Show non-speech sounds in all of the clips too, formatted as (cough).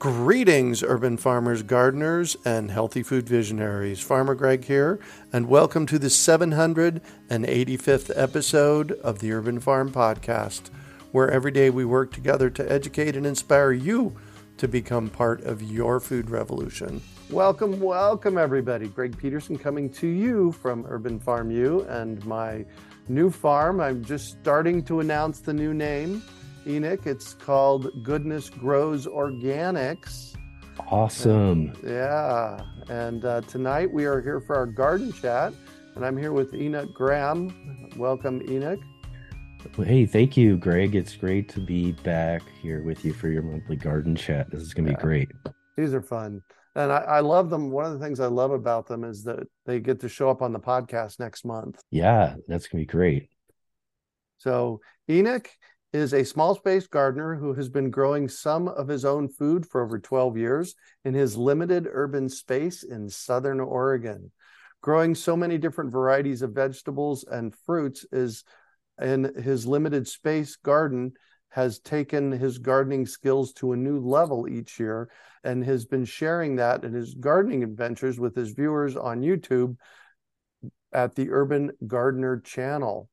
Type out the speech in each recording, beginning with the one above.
Greetings, urban farmers, gardeners, and healthy food visionaries. Farmer Greg here, and welcome to the 785th episode of the Urban Farm Podcast, where every day we work together to educate and inspire you to become part of your food revolution. Welcome, welcome, everybody. Greg Peterson coming to you from Urban Farm U and my new farm. I'm just starting to announce the new name. Enoch. It's called Goodness Grows Organics. Awesome. And, yeah. And uh, tonight we are here for our garden chat, and I'm here with Enoch Graham. Welcome, Enoch. Well, hey, thank you, Greg. It's great to be back here with you for your monthly garden chat. This is going to yeah. be great. These are fun. And I, I, love them. One of the things I love about them is that they get to show up on the podcast next month. Yeah, that's going to be great. So, Enoch is a small space gardener who has been growing some of his own food for over 12 years in his limited urban space in Southern Oregon. Growing so many different varieties of vegetables and fruits is in his limited space garden has taken his gardening skills to a new level each year and has been sharing that in his gardening adventures with his viewers on YouTube at the Urban Gardener channel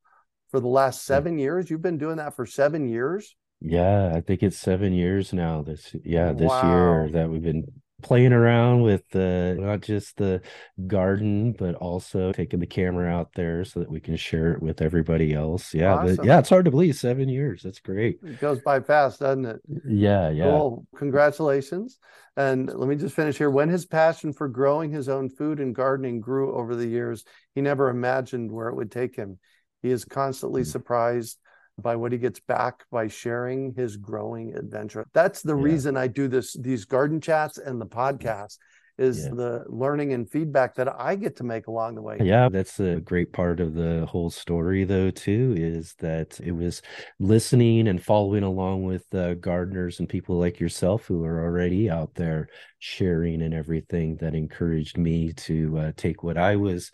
for the last seven years. You've been doing that for seven years. Yeah, I think it's seven years now. This yeah, this wow. year that we've been playing around with uh, not just the garden, but also taking the camera out there so that we can share it with everybody else. Yeah, awesome. but yeah, it's hard to believe seven years. That's great. It goes by fast, doesn't it? Yeah, yeah. Cool. Congratulations. And let me just finish here. When his passion for growing his own food and gardening grew over the years, he never imagined where it would take him. He is constantly mm. surprised by what he gets back by sharing his growing adventure. That's the yeah. reason I do this these garden chats and the podcast is yeah. the learning and feedback that I get to make along the way. Yeah, that's a great part of the whole story, though, too, is that it was listening and following along with uh, gardeners and people like yourself who are already out there sharing and everything that encouraged me to uh, take what I was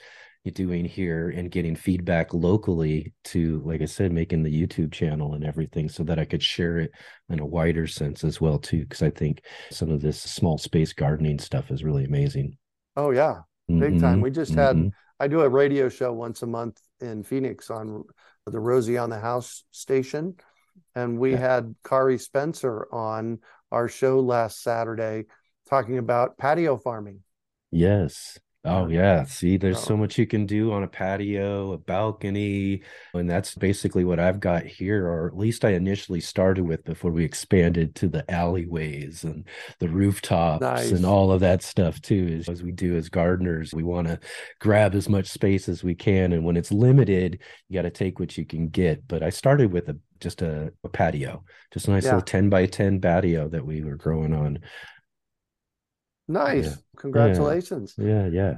doing here and getting feedback locally to like i said making the youtube channel and everything so that i could share it in a wider sense as well too because i think some of this small space gardening stuff is really amazing oh yeah big mm-hmm. time we just had mm-hmm. i do a radio show once a month in phoenix on the rosie on the house station and we yeah. had kari spencer on our show last saturday talking about patio farming yes Oh um, yeah. See, there's so much you can do on a patio, a balcony, and that's basically what I've got here, or at least I initially started with before we expanded to the alleyways and the rooftops nice. and all of that stuff too. As we do as gardeners, we want to grab as much space as we can, and when it's limited, you got to take what you can get. But I started with a just a, a patio, just a nice yeah. little ten by ten patio that we were growing on. Nice. Yeah. Congratulations. Yeah, yeah.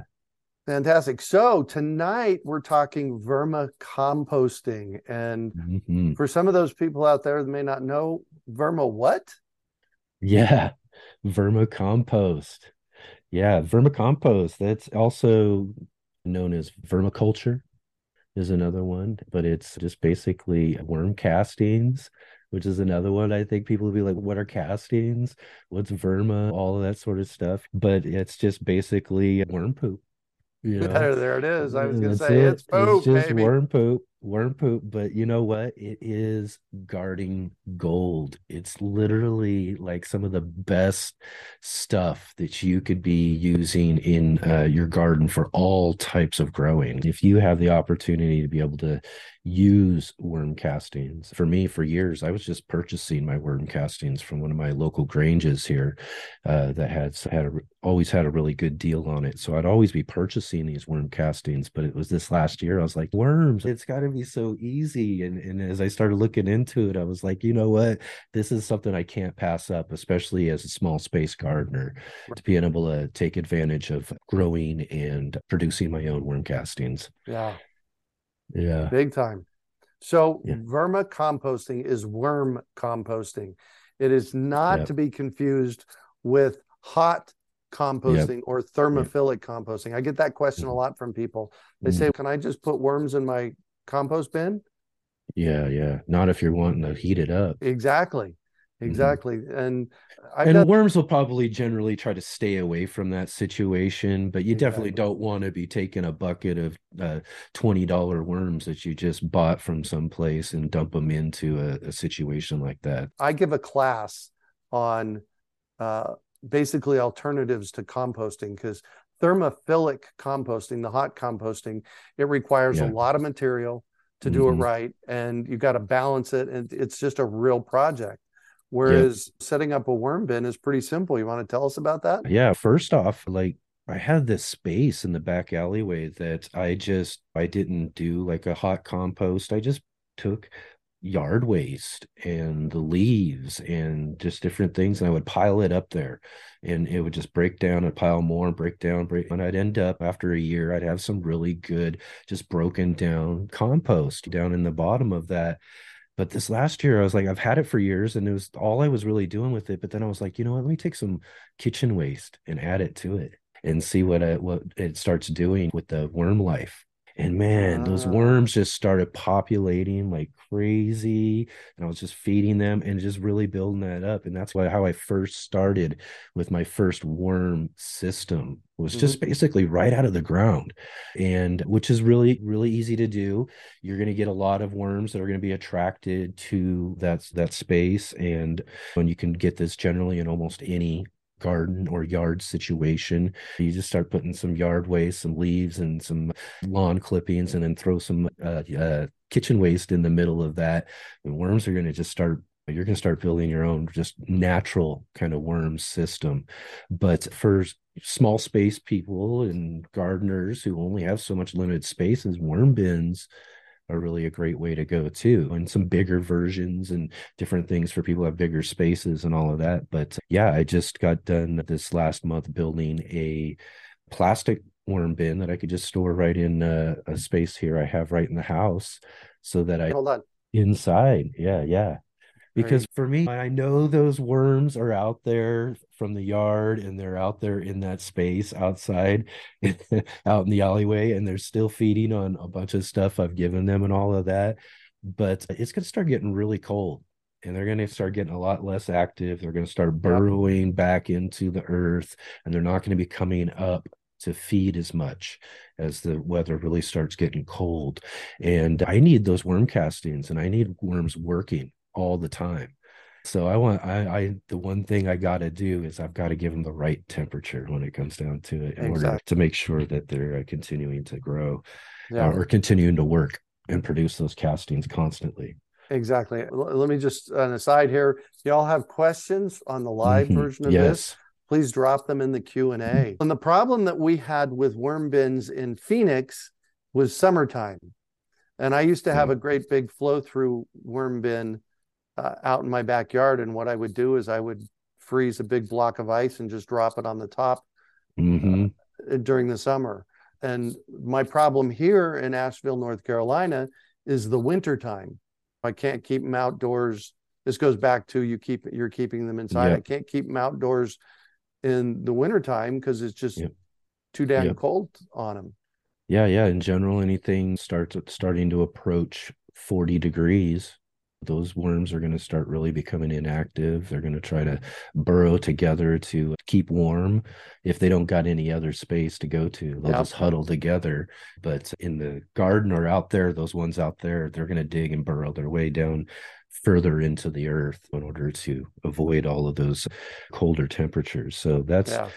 Fantastic. So tonight we're talking vermicomposting. And mm-hmm. for some of those people out there that may not know, verma what? Yeah, vermicompost. Yeah, vermicompost. That's also known as vermiculture is another one, but it's just basically worm castings which is another one. I think people will be like, what are castings? What's verma? All of that sort of stuff. But it's just basically worm poop. You know? there, it is. I was going to say it. it's poop, it's just baby. worm poop worm poop, but you know what? It is guarding gold. It's literally like some of the best stuff that you could be using in uh, your garden for all types of growing. If you have the opportunity to be able to use worm castings, for me, for years, I was just purchasing my worm castings from one of my local granges here uh, that had had a, always had a really good deal on it. So I'd always be purchasing these worm castings, but it was this last year I was like, worms, it's got to be so easy. And, and as I started looking into it, I was like, you know what? This is something I can't pass up, especially as a small space gardener, to be able to take advantage of growing and producing my own worm castings. Yeah. Yeah. Big time. So yeah. vermicomposting is worm composting. It is not yep. to be confused with hot composting yep. or thermophilic yep. composting. I get that question a mm-hmm. lot from people. They mm-hmm. say, "Can I just put worms in my compost bin? Yeah, yeah. Not if you're wanting to heat it up. Exactly. Mm-hmm. Exactly. Mm-hmm. And I've and done... worms will probably generally try to stay away from that situation, but you exactly. definitely don't want to be taking a bucket of uh, $20 worms that you just bought from someplace and dump them into a, a situation like that. I give a class on uh, basically alternatives to composting because thermophilic composting, the hot composting, it requires yeah. a lot of material to do mm-hmm. it right. And you've got to balance it. And it's just a real project. Whereas yeah. setting up a worm bin is pretty simple. You want to tell us about that? Yeah. First off, like I had this space in the back alleyway that I just I didn't do like a hot compost. I just took yard waste and the leaves and just different things and i would pile it up there and it would just break down and pile more and break down break and i'd end up after a year i'd have some really good just broken down compost down in the bottom of that. But this last year i was like i've had it for years and it was all i was really doing with it but then i was like you know what? Let me take some kitchen waste and add it to it and see what it, what it starts doing with the worm life and man, those worms just started populating like crazy. And I was just feeding them and just really building that up. And that's why how I first started with my first worm system was just mm-hmm. basically right out of the ground. And which is really, really easy to do. You're going to get a lot of worms that are going to be attracted to that, that space. And when you can get this generally in almost any garden or yard situation. You just start putting some yard waste, some leaves, and some lawn clippings, and then throw some uh, uh, kitchen waste in the middle of that. And worms are going to just start. You're going to start building your own just natural kind of worm system. But for small space people and gardeners who only have so much limited spaces, worm bins are really a great way to go too and some bigger versions and different things for people who have bigger spaces and all of that but yeah i just got done this last month building a plastic worm bin that i could just store right in a, a space here i have right in the house so that i hold on. Inside yeah yeah because right. for me i know those worms are out there from the yard and they're out there in that space outside (laughs) out in the alleyway and they're still feeding on a bunch of stuff i've given them and all of that. But it's going to start getting really cold and they're going to start getting a lot less active. They're going to start burrowing back into the earth and they're not going to be coming up to feed as much as the weather really starts getting cold. And i need those worm castings and i need worms working all the time. So I want I, I the one thing I got to do is I've got to give them the right temperature when it comes down to it in exactly. order to make sure that they're uh, continuing to grow yeah. uh, or continuing to work and produce those castings constantly. Exactly. Let me just an aside here. Y'all have questions on the live mm-hmm. version of yes. this? Please drop them in the Q and A. And the problem that we had with worm bins in Phoenix was summertime, and I used to have a great big flow through worm bin uh, out in my backyard. And what I would do is I would freeze a big block of ice and just drop it on the top mm-hmm. uh, during the summer. And my problem here in Asheville, North Carolina, is the winter time. I can't keep them outdoors. This goes back to you keep you're keeping them inside. Yep. I can't keep them outdoors in the wintertime because it's just yep. too damn yep. cold on them. Yeah, yeah. In general, anything starts at starting to approach 40 degrees those worms are going to start really becoming inactive. They're going to try to burrow together to keep warm. If they don't got any other space to go to, they'll yep. just huddle together. But in the garden or out there, those ones out there, they're going to dig and burrow their way down further into the earth in order to avoid all of those colder temperatures. So that's yeah.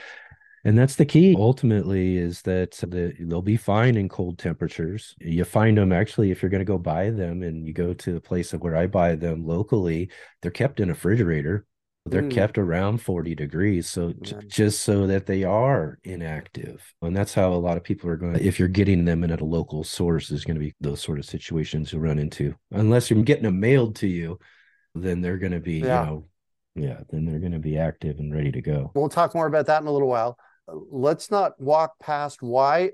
And that's the key ultimately is that the, they'll be fine in cold temperatures. You find them actually, if you're going to go buy them and you go to the place of where I buy them locally, they're kept in a refrigerator. They're mm. kept around 40 degrees. So yeah. just so that they are inactive. And that's how a lot of people are going to, if you're getting them in at a local source, is going to be those sort of situations you run into. Unless you're getting them mailed to you, then they're going to be, yeah. you know, yeah, then they're going to be active and ready to go. We'll talk more about that in a little while let's not walk past why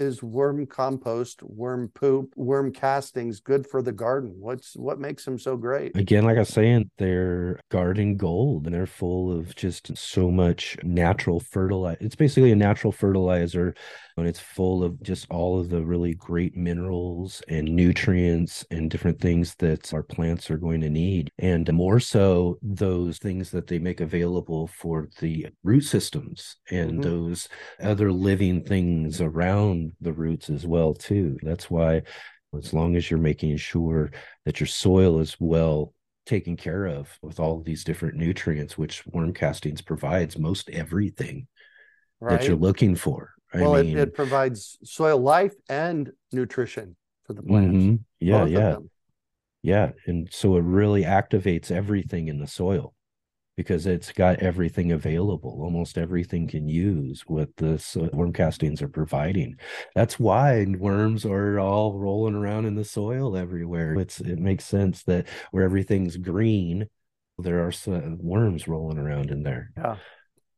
is worm compost, worm poop, worm castings good for the garden? What's what makes them so great? Again, like I was saying, they're garden gold and they're full of just so much natural fertilizer. It's basically a natural fertilizer and it's full of just all of the really great minerals and nutrients and different things that our plants are going to need. And more so, those things that they make available for the root systems and mm-hmm. those other living things around the roots as well too. That's why as long as you're making sure that your soil is well taken care of with all of these different nutrients, which worm castings provides most everything right. that you're looking for. I well, mean, it, it, provides soil life and nutrition for the plants. Mm-hmm. Yeah, yeah. Yeah. And so it really activates everything in the soil because it's got everything available. Almost everything can use what the worm castings are providing. That's why worms are all rolling around in the soil everywhere. It's it makes sense that where everything's green, there are worms rolling around in there. Yeah.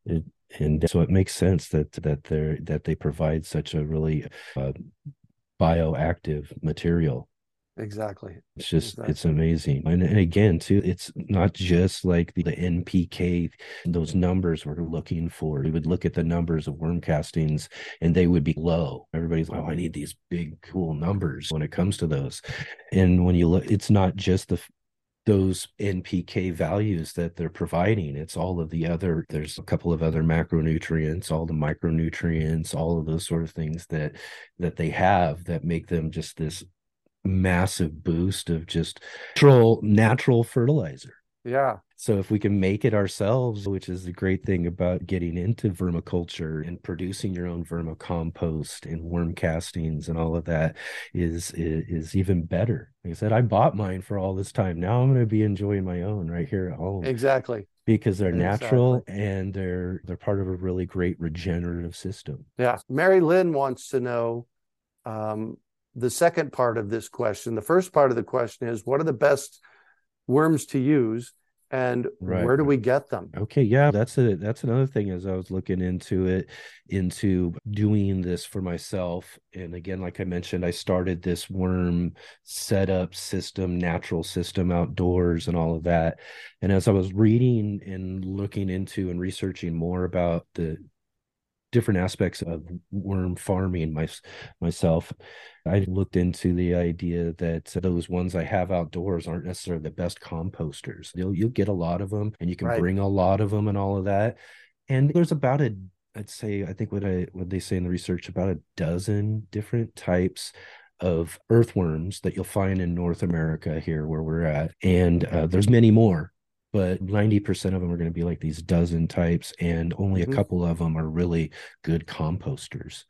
It, and so it makes sense that that they that they provide such a really uh, bioactive material exactly. It's just exactly. it's amazing. And, and, again too it's not just like the, the, npk those numbers we're looking for. We would look at the numbers of worm castings and they would be low. Everybody's like oh i need these big cool numbers when it comes to those. And when you look it's not just the those NPK values that they're providing. It's all of the other, there's a couple of other macronutrients, all the micronutrients, all of those sort of things that that they have that make them just this massive boost of just natural natural fertilizer. Yeah. So if we can make it ourselves, which is the great thing about getting into vermiculture and producing your own vermicompost and worm castings and all of that is, is, is even better. Like I said, I bought mine for all this time. Now I'm going to be enjoying my own right here at home. Exactly. Because they're exactly. natural and they're they're part of a really great regenerative system. Yeah. Mary Lynn wants to know um, the second part of this question. The first part of the question is what are the best worms to use? and right. where do we get them okay yeah that's a that's another thing as i was looking into it into doing this for myself and again like i mentioned i started this worm setup system natural system outdoors and all of that and as i was reading and looking into and researching more about the different aspects of worm farming my, myself. I looked into the idea that those ones I have outdoors aren't necessarily the best composters. You'll you'll get a lot of them, and you can right. bring a lot of them and all of that. And there's about a I'd say I think what I what they say in the research about a dozen different types of earthworms that you'll find in North America here where we're at, and uh, there's many more but 90% of them are going to be like these dozen types and only mm-hmm. a couple of them are really good composters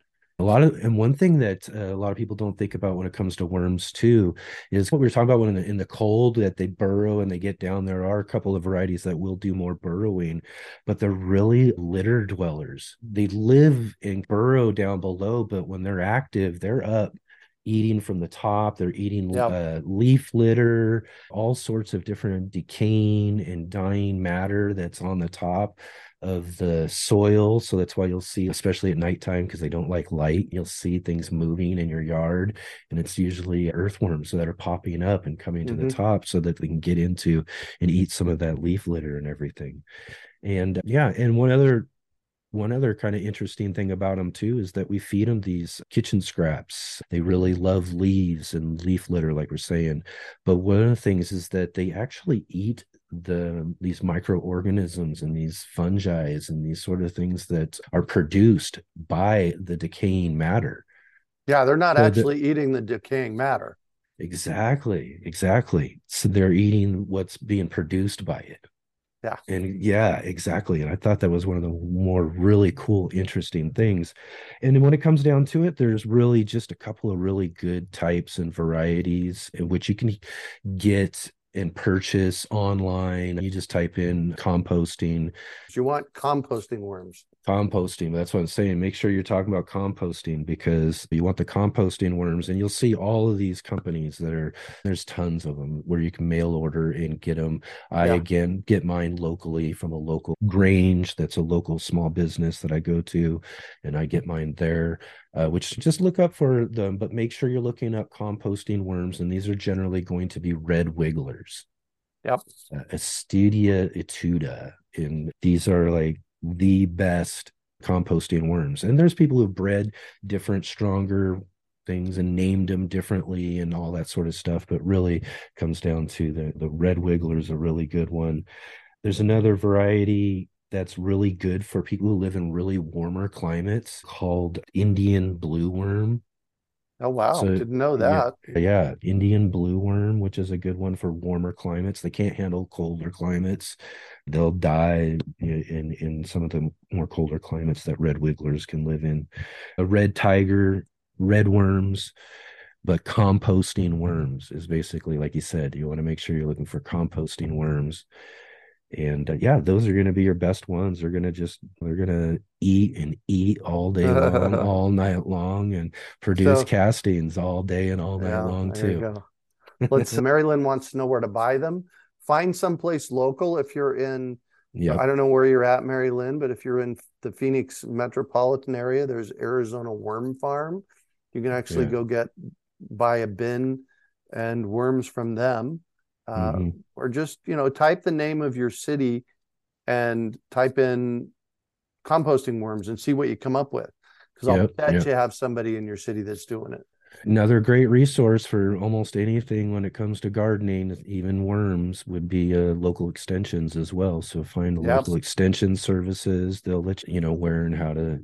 a lot of and one thing that uh, a lot of people don't think about when it comes to worms too is what we were talking about when in the, in the cold that they burrow and they get down there are a couple of varieties that will do more burrowing but they're really litter dwellers they live and burrow down below but when they're active they're up eating from the top. They're eating yep. uh, leaf litter, all sorts of different decaying and dying matter that's on the top of the soil. So that's why you'll see, especially at nighttime, because they don't like light, you'll see things moving in your yard. And it's usually earthworms that are popping up and coming mm-hmm. to the mm-hmm. top so that they can get into and eat some of that leaf litter and everything. And yeah, and one other one other kind of interesting thing about them too is that we feed them these kitchen scraps. They really love leaves and leaf litter, like we're saying. But one of the things is that they actually eat the these microorganisms and these fungi and these sort of things that are produced by the decaying matter. Yeah, they're not so actually the, eating the decaying matter. Exactly, exactly. So they're eating what's being produced by it. Yeah. And yeah, exactly. And I thought that was one of the more really cool, interesting things. And when it comes down to it, there's really just a couple of really good types and varieties in which you can get and purchase online. You just type in composting. You want composting worms. Composting. That's what I'm saying. Make sure you're talking about composting because you want the composting worms, and you'll see all of these companies that are there's tons of them where you can mail order and get them. I yeah. again get mine locally from a local Grange that's a local small business that I go to, and I get mine there uh, which just look up for them, but make sure you're looking up composting worms, and these are generally going to be red wigglers. Yep. Uh, Eisenia fetida, and these are like the best composting worms. And there's people who've bred different, stronger things and named them differently and all that sort of stuff, but really comes down to the the red wiggler is a really good one. There's another variety that's really good for people who live in really warmer climates called Indian blue worm. Oh wow, so, didn't know that. Yeah, yeah, Indian blue worm, which is a good one for warmer climates. They can't handle colder climates. They'll die in in some of the more colder climates that red wigglers can live in. A red tiger, red worms, but composting worms is basically like you said, you want to make sure you're looking for composting worms and uh, yeah those are going to be your best ones. They're going to just they're going to eat and eat all day long (laughs) all night long and produce so, castings all day and all night yeah, long too. let's (laughs) mary lynn wants to know where to buy them. Find someplace local if you're in yeah i don't know where you're at mary lynn but if you're in the phoenix metropolitan area there's arizona worm farm. You can actually yeah. go get buy a bin and worms from them uh, mm-hmm. or just you know type the name of your city and type in composting worms and see what you come up with because I'll bet yep. you have somebody in your city that's doing it. Another great resource for almost anything when it comes to gardening, even worms, would be uh, local extensions as well. So find yep. local extension services. They'll let you, you know where and how to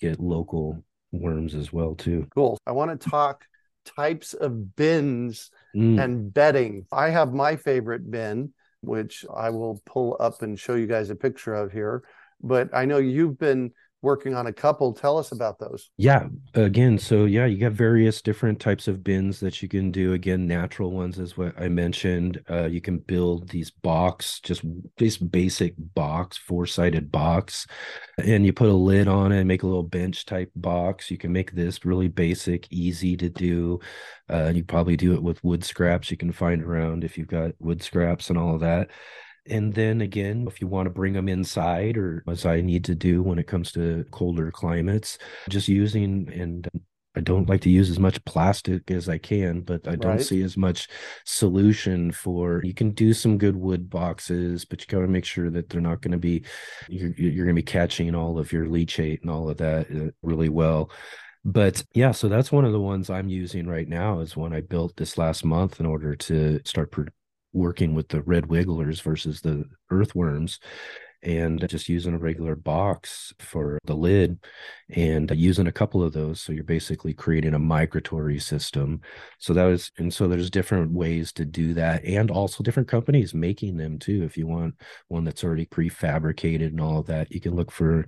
get local worms as well too. Cool. I want to talk types of bins mm. and bedding. I have my favorite bin, which I will pull up and show you guys a picture of here. But I know you've been working on a couple. Tell us about those. Yeah. Again, so yeah, you got various different types of bins that you can do. Again, natural ones is what I mentioned. Uh, you can build these box, just this basic box, four-sided box, and you put a lid on it, and make a little bench type box. You can make this really basic, easy to do. Uh, you probably do it with wood scraps you can find around if you've got wood scraps and all of that. And then again, if you want to bring them inside, or as I need to do when it comes to colder climates, just using and I don't like to use as much plastic as I can, but I don't right. see as much solution for. You can do some good wood boxes, but you got to make sure that they're not going to be. You're, you're going to be catching all of your leachate and all of that uh, really well. But yeah, so that's one of the ones I'm using right now. Is one I built this last month in order to start working with the red wigglers versus the earthworms and just using a regular box for the lid and using a couple of those. So you're basically creating a migratory system. So that was and so there's different ways to do that and also different companies making them too. If you want one that's already prefabricated and all of that you can look for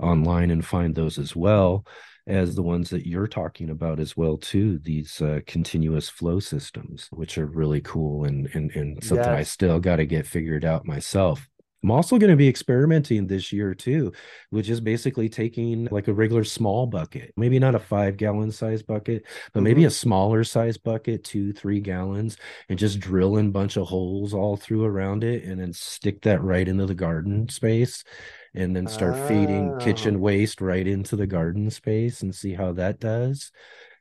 online and find those as well as the ones that you're talking about as well too these uh, continuous flow systems which are really cool and and, and something yes. i still got to get figured out myself i'm also going to be experimenting this year too which is basically taking like a regular small bucket maybe not a five gallon size bucket but mm-hmm. maybe a smaller size bucket two three gallons and just drilling a bunch of holes all through around it and then stick that right into the garden space and then start oh. feeding kitchen waste right into the garden space and see how that does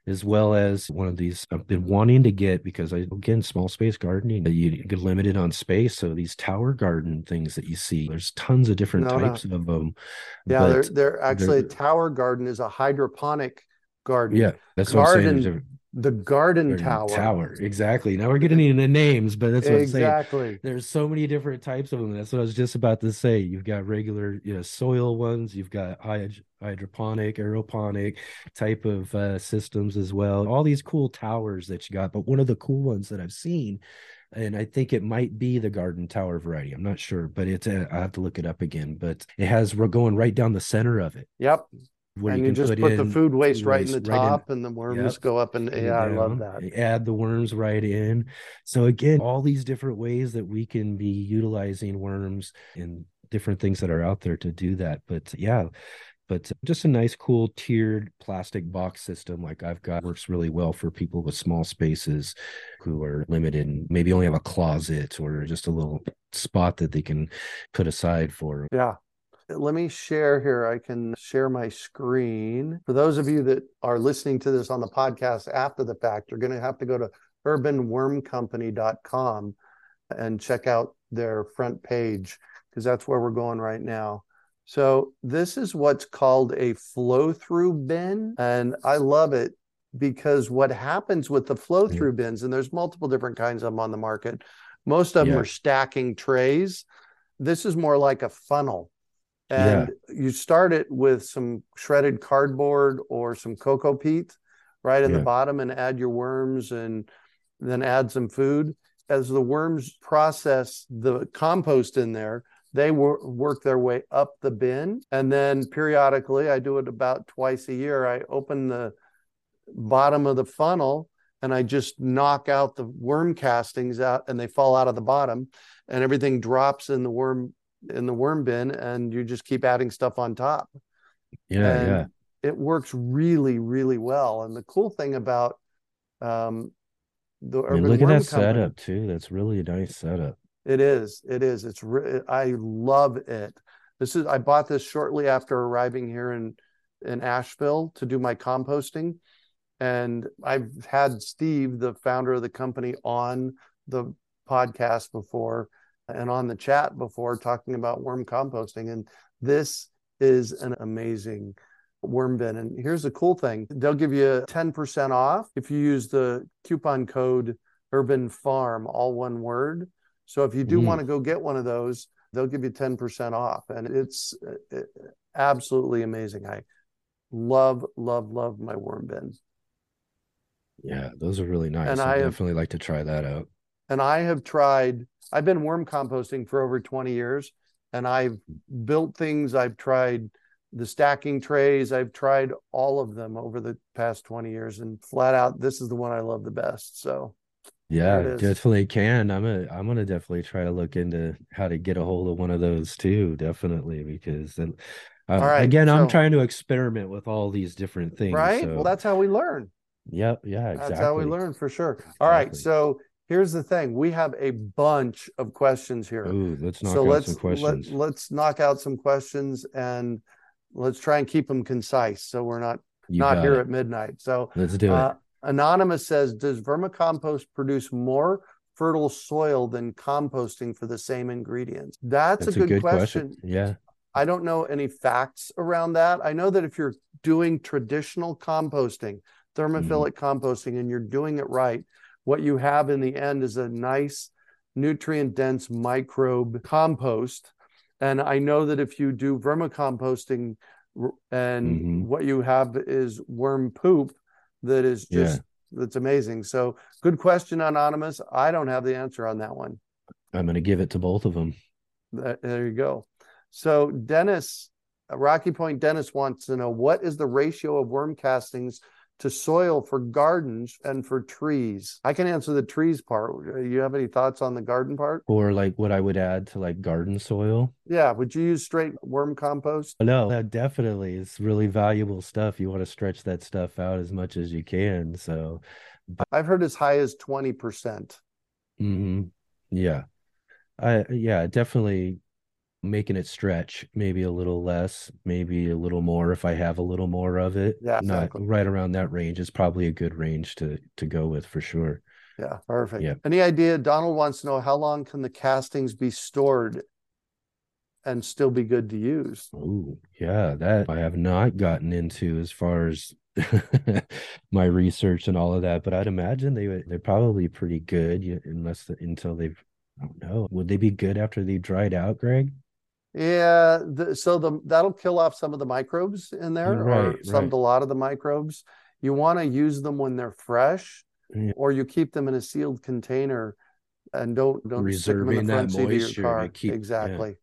as well as one of these I've been wanting to get because I again small space gardening you get limited on space so these tower garden things that you see there's tons of different no, types no. of them yeah they're, they're actually they're, a tower garden is a hydroponic garden yeah that's garden, what I'm saying the garden, garden tower. Tower, exactly. Now we're getting into names, but that's what exactly. I'm saying. There's so many different types of them. That's what I was just about to say. You've got regular, you know, soil ones. You've got hydroponic, aeroponic type of uh, systems as well. All these cool towers that you got. But one of the cool ones that I've seen, and I think it might be the garden tower variety. I'm not sure, but it's. A, I have to look it up again. But it has we're going right down the center of it. Yep and you, you just put, put the food waste right in the top right in, and the worms yep, go up and yeah i love that. Add the worms right in. So again all these different ways that we can be utilizing worms and different things that are out there to do that. But yeah but just a nice cool tiered plastic box system like i've got works really well for people with small spaces who are limited and maybe only have a closet or just a little spot that they can put aside for yeah let me share here. I can share my screen. For those of you that are listening to this on the podcast after the fact, you're going to have to go to urbanwormcompany.com and check out their front page because that's where we're going right now. So, this is what's called a flow through bin. And I love it because what happens with the flow through yeah. bins, and there's multiple different kinds of them on the market, most of yeah. them are stacking trays. This is more like a funnel and yeah. you start it with some shredded cardboard or some cocoa peat right in yeah. the bottom and add your worms and then add some food as the worms process the compost in there they wor- work their way up the bin and then periodically i do it about twice a year i open the bottom of the funnel and i just knock out the worm castings out and they fall out of the bottom and everything drops in the worm in the worm bin and you just keep adding stuff on top. Yeah, and yeah. It works really, really well. And the cool thing about um, the I mean, look at that company, setup too. That's really a nice setup. It is. It is. It's. Re- I love it. This is. I bought this shortly after arriving here in in Asheville to do my composting, and I've had Steve, the founder of the company, on the podcast before, and on the chat before talking about worm composting. And this is an amazing worm bin. And here's the cool thing they'll give you 10% off if you use the coupon code Urban Farm, all one word. So if you do mm. want to go get one of those, they'll give you 10% off. And it's absolutely amazing. I love, love, love my worm bin. Yeah, those are really nice. And I, I definitely have, like to try that out. And I have tried I've been worm composting for over 20 years and I've built things. I've tried the stacking trays. I've tried all of them over the past 20 years and flat out, this is the one I love the best. So yeah, definitely can. I'm a, I'm gonna definitely try to look into how to get a hold of one of those too. Definitely because um, all right, again, so, I'm trying to experiment with all these different things. Right. So. Well, that's how we learn. Yep. Yeah. Exactly. That's how we learn for sure. Exactly. All right. So here's the thing we have a bunch of questions here. Ooh, let's knock so out let's, some questions. let, us knock out some questions and let's try and keep them concise so we're not you not here it. at midnight. So let's do uh, it anonymous says does vermicompost produce more fertile soil than composting for the same ingredients? That's, that's a, good a, good, question. question. Yeah. I don't know any facts around that. I know that if you're doing traditional composting thermophilic mm. composting and you're doing it right what you have in the end is a nice nutrient dense microbe compost. And i know that if you do vermicomposting and mm-hmm. what you have is worm poop that is just yeah. that's amazing. So good question anonymous. I don't have the answer on that one. I'm going to give it to both of them there you go. So dennis rocky point dennis wants to know what is the ratio of worm castings to soil for gardens and for trees? I can answer the trees part. You have any thoughts on the garden part? Or like what I would add to like garden soil? Yeah. Would you use straight worm compost? No, definitely. It's really valuable stuff. You want to stretch that stuff out as much as you can. So. I've heard as high as 20%. percent mm-hmm. Yeah. I yeah, definitely making it stretch, maybe a little less, maybe a little more if I have a little more of it. Yeah, not right around that range is probably a good range to to go with for sure. Yeah, perfect. Yeah. Any idea? Donald wants to know how long can the castings be stored and still be good to use? Oh, yeah, that I have not gotten into as far as (laughs) my research and all of that, but I'd imagine they would they're probably pretty good unless the, until they've I don't know. Would they be good after they've dried out, Greg? Yeah, the, so the that'll kill off some of the microbes in there, or Right, some right. a lot of the microbes. You want to use them when they're fresh, Yeah. or you keep them in a sealed container and don't don't stick them in the front seat of your car. keep- yeah. exactly,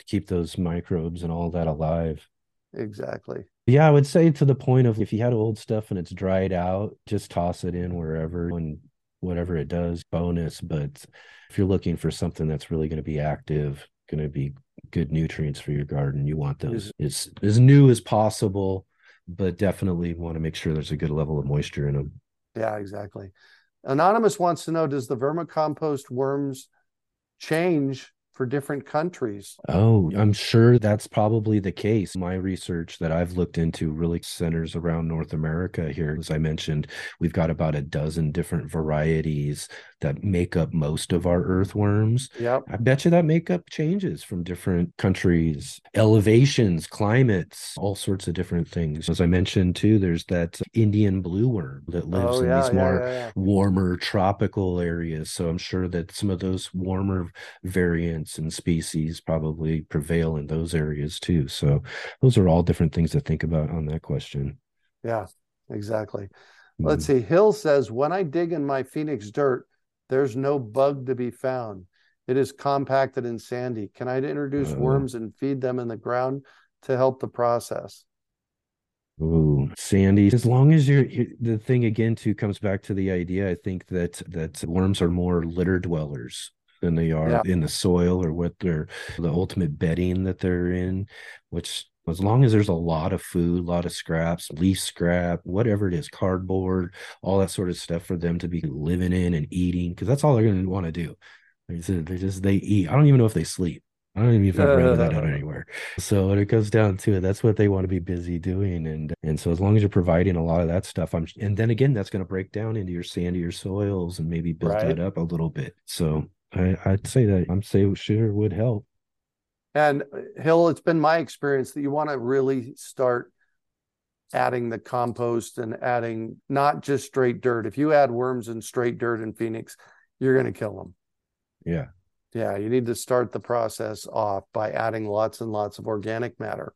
To keep those microbes and all that alive. exactly. Yeah, I would say to the point of if you had old stuff and it's dried out, just toss it in wherever and whatever it does, bonus. But if you're looking for something that's really going to be active, going to be good nutrients for your garden, you want those as as new as possible, but definitely want to make sure there's a good level of moisture in them. Yeah, exactly. Anonymous wants to know: Does the vermicompost worms change for different countries? Oh, I'm sure that's probably the case. My research that I've looked into really centers around North America here. As I mentioned, we've got about a dozen different varieties that make up most of our earthworms. Yep. I bet you that makeup changes from different countries, elevations, climates, all sorts of different things. As I mentioned too, there's that Indian blue worm that lives Oh in these yeah, more yeah, yeah. warmer tropical areas. So I'm sure that some of those warmer variants and species probably prevail in those areas too. So those are all different things to think about on that question. Yeah, exactly. Let's Mm. see. Hill says, when I dig in my Phoenix dirt, there's no bug to be found. It is compacted and sandy. Can I introduce Oh. worms and feed them in the ground to help the process? Ooh, Sandy. As long as you're you- the thing again too comes back to the idea. I think that that worms are more litter dwellers than they are Yeah. in the soil or what they're the ultimate bedding that they're in. Which as long as there's a lot of food, a lot of scraps, leaf scrap, whatever it is, cardboard, all that sort of stuff for them to be living in and eating, because that's all they're going to want to do. Like I said, they just they eat. I don't even know if they sleep. I don't even know if I've read that out (laughs) anywhere. So when it goes down to it, that's what they want to be busy doing. And and so as long as you're providing a lot of that stuff, I'm and then again, that's going to break down into your sandier soils and maybe build Right. that up a little bit. So I, I'd say that I'm say sure would help. And uh, Hill, it's been my experience that you want to really start adding the compost and adding not just straight dirt. If you add worms and straight dirt in Phoenix, you're going to kill them. Yeah. Yeah, you need to start the process off by adding lots and lots of organic matter.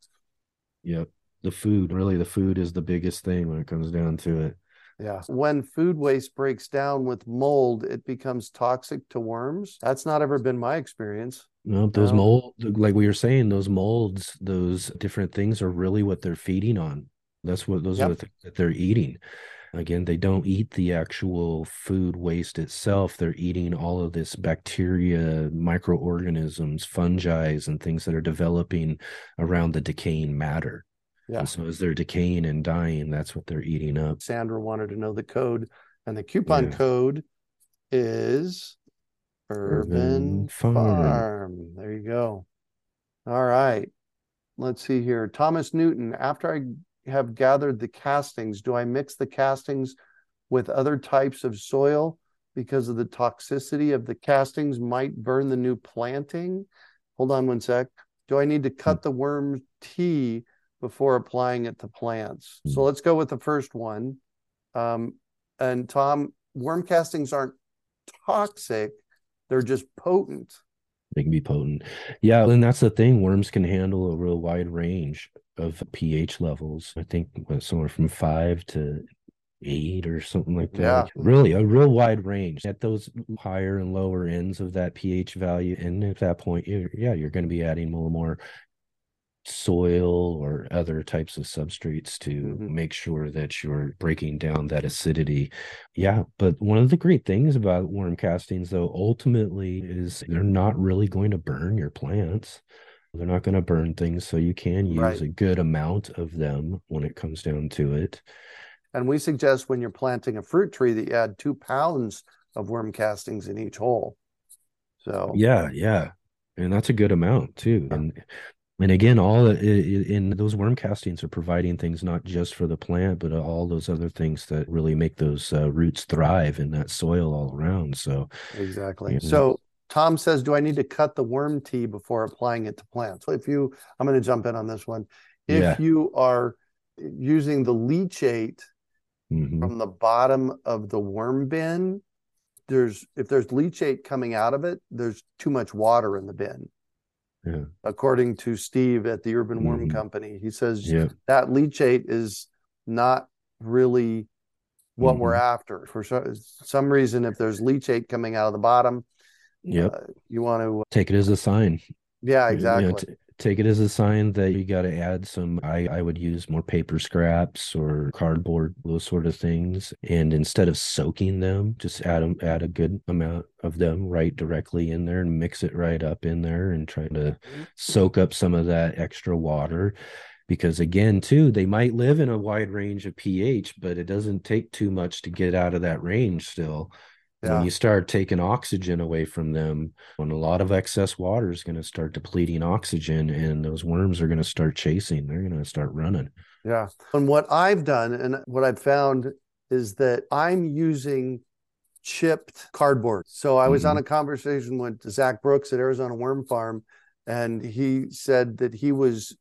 Yep. The food, really, the food is the biggest thing when it comes down to it. Yeah. When food waste breaks down with mold, it becomes toxic to worms. That's not ever been my experience. No, those No. mold, like we were saying, those molds, those different things are really what they're feeding on. That's what those are the things that they're eating. Again, they don't eat the actual food waste itself. They're eating all of this bacteria, microorganisms, fungi, and things that are developing around the decaying matter. Yeah. And so as they're decaying and dying, that's what they're eating up. Sandra wanted to know the code, and the coupon Yeah. code is Urban Urban Farm. Farm. There you go. All right. Let's see here. Thomas Newton, after I have gathered the castings, do I mix the castings with other types of soil because of the toxicity of the castings might burn the new planting? Hold on one sec. Do I need to cut hmm. the worm tea before applying it to plants? So let's go with the first one. Um, and Tom, worm castings aren't toxic, they're just potent. They can be potent. Yeah, and that's the thing. Worms can handle a real wide range of pH levels. I think somewhere from five to eight or something like that. Yeah. Really, a real wide range at those higher and lower ends of that pH value. And at that point, you're, yeah, you're going to be adding a little more soil or other types of substrates to Mhm. make sure that you're breaking down that acidity. Yeah, but one of the great things about worm castings, though, ultimately is they're not really going to burn your plants. They're not going to burn things, so you can use Right. a good amount of them when it comes down to it. And we suggest when you're planting a fruit tree that you add two pounds of worm castings in each hole. So Yeah, yeah. and that's a good amount too. And and again, all in those worm castings are providing things not just for the plant, but all those other things that really make those uh, roots thrive in that soil all around. So exactly. You know, so Tom says, "Do I need to cut the worm tea before applying it to plants?" So if you, I'm going to jump in on this one. If yeah. you are using the leachate mm-hmm. from the bottom of the worm bin, there's if there's leachate coming out of it, there's too much water in the bin. Yeah. According to Steve at the Urban Worm mm-hmm. Company, he says yeah. that leachate is not really what mm-hmm. we're after. For some reason, if there's leachate coming out of the bottom, yeah, uh, you want to take it as a sign. Yeah, exactly. You know, t- take it as a sign that you got to add some I, I would use more paper scraps or cardboard those sort of things. And instead of soaking them just add them add a good amount of them right directly in there and mix it right up in there and try to soak up some of that extra water. Because again too they might live in a wide range of ph but it doesn't take too much to get out of that range still yeah. when you start taking oxygen away from them when a lot of excess water is going to start depleting oxygen and those worms are going to start chasing they're going to start running yeah and what i've done and what i've found is that i'm using chipped cardboard so i was mm-hmm. on a conversation with zach brooks at arizona worm farm and he said that he was